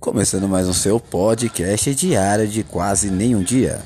Começando mais um seu podcast diário de quase nenhum dia.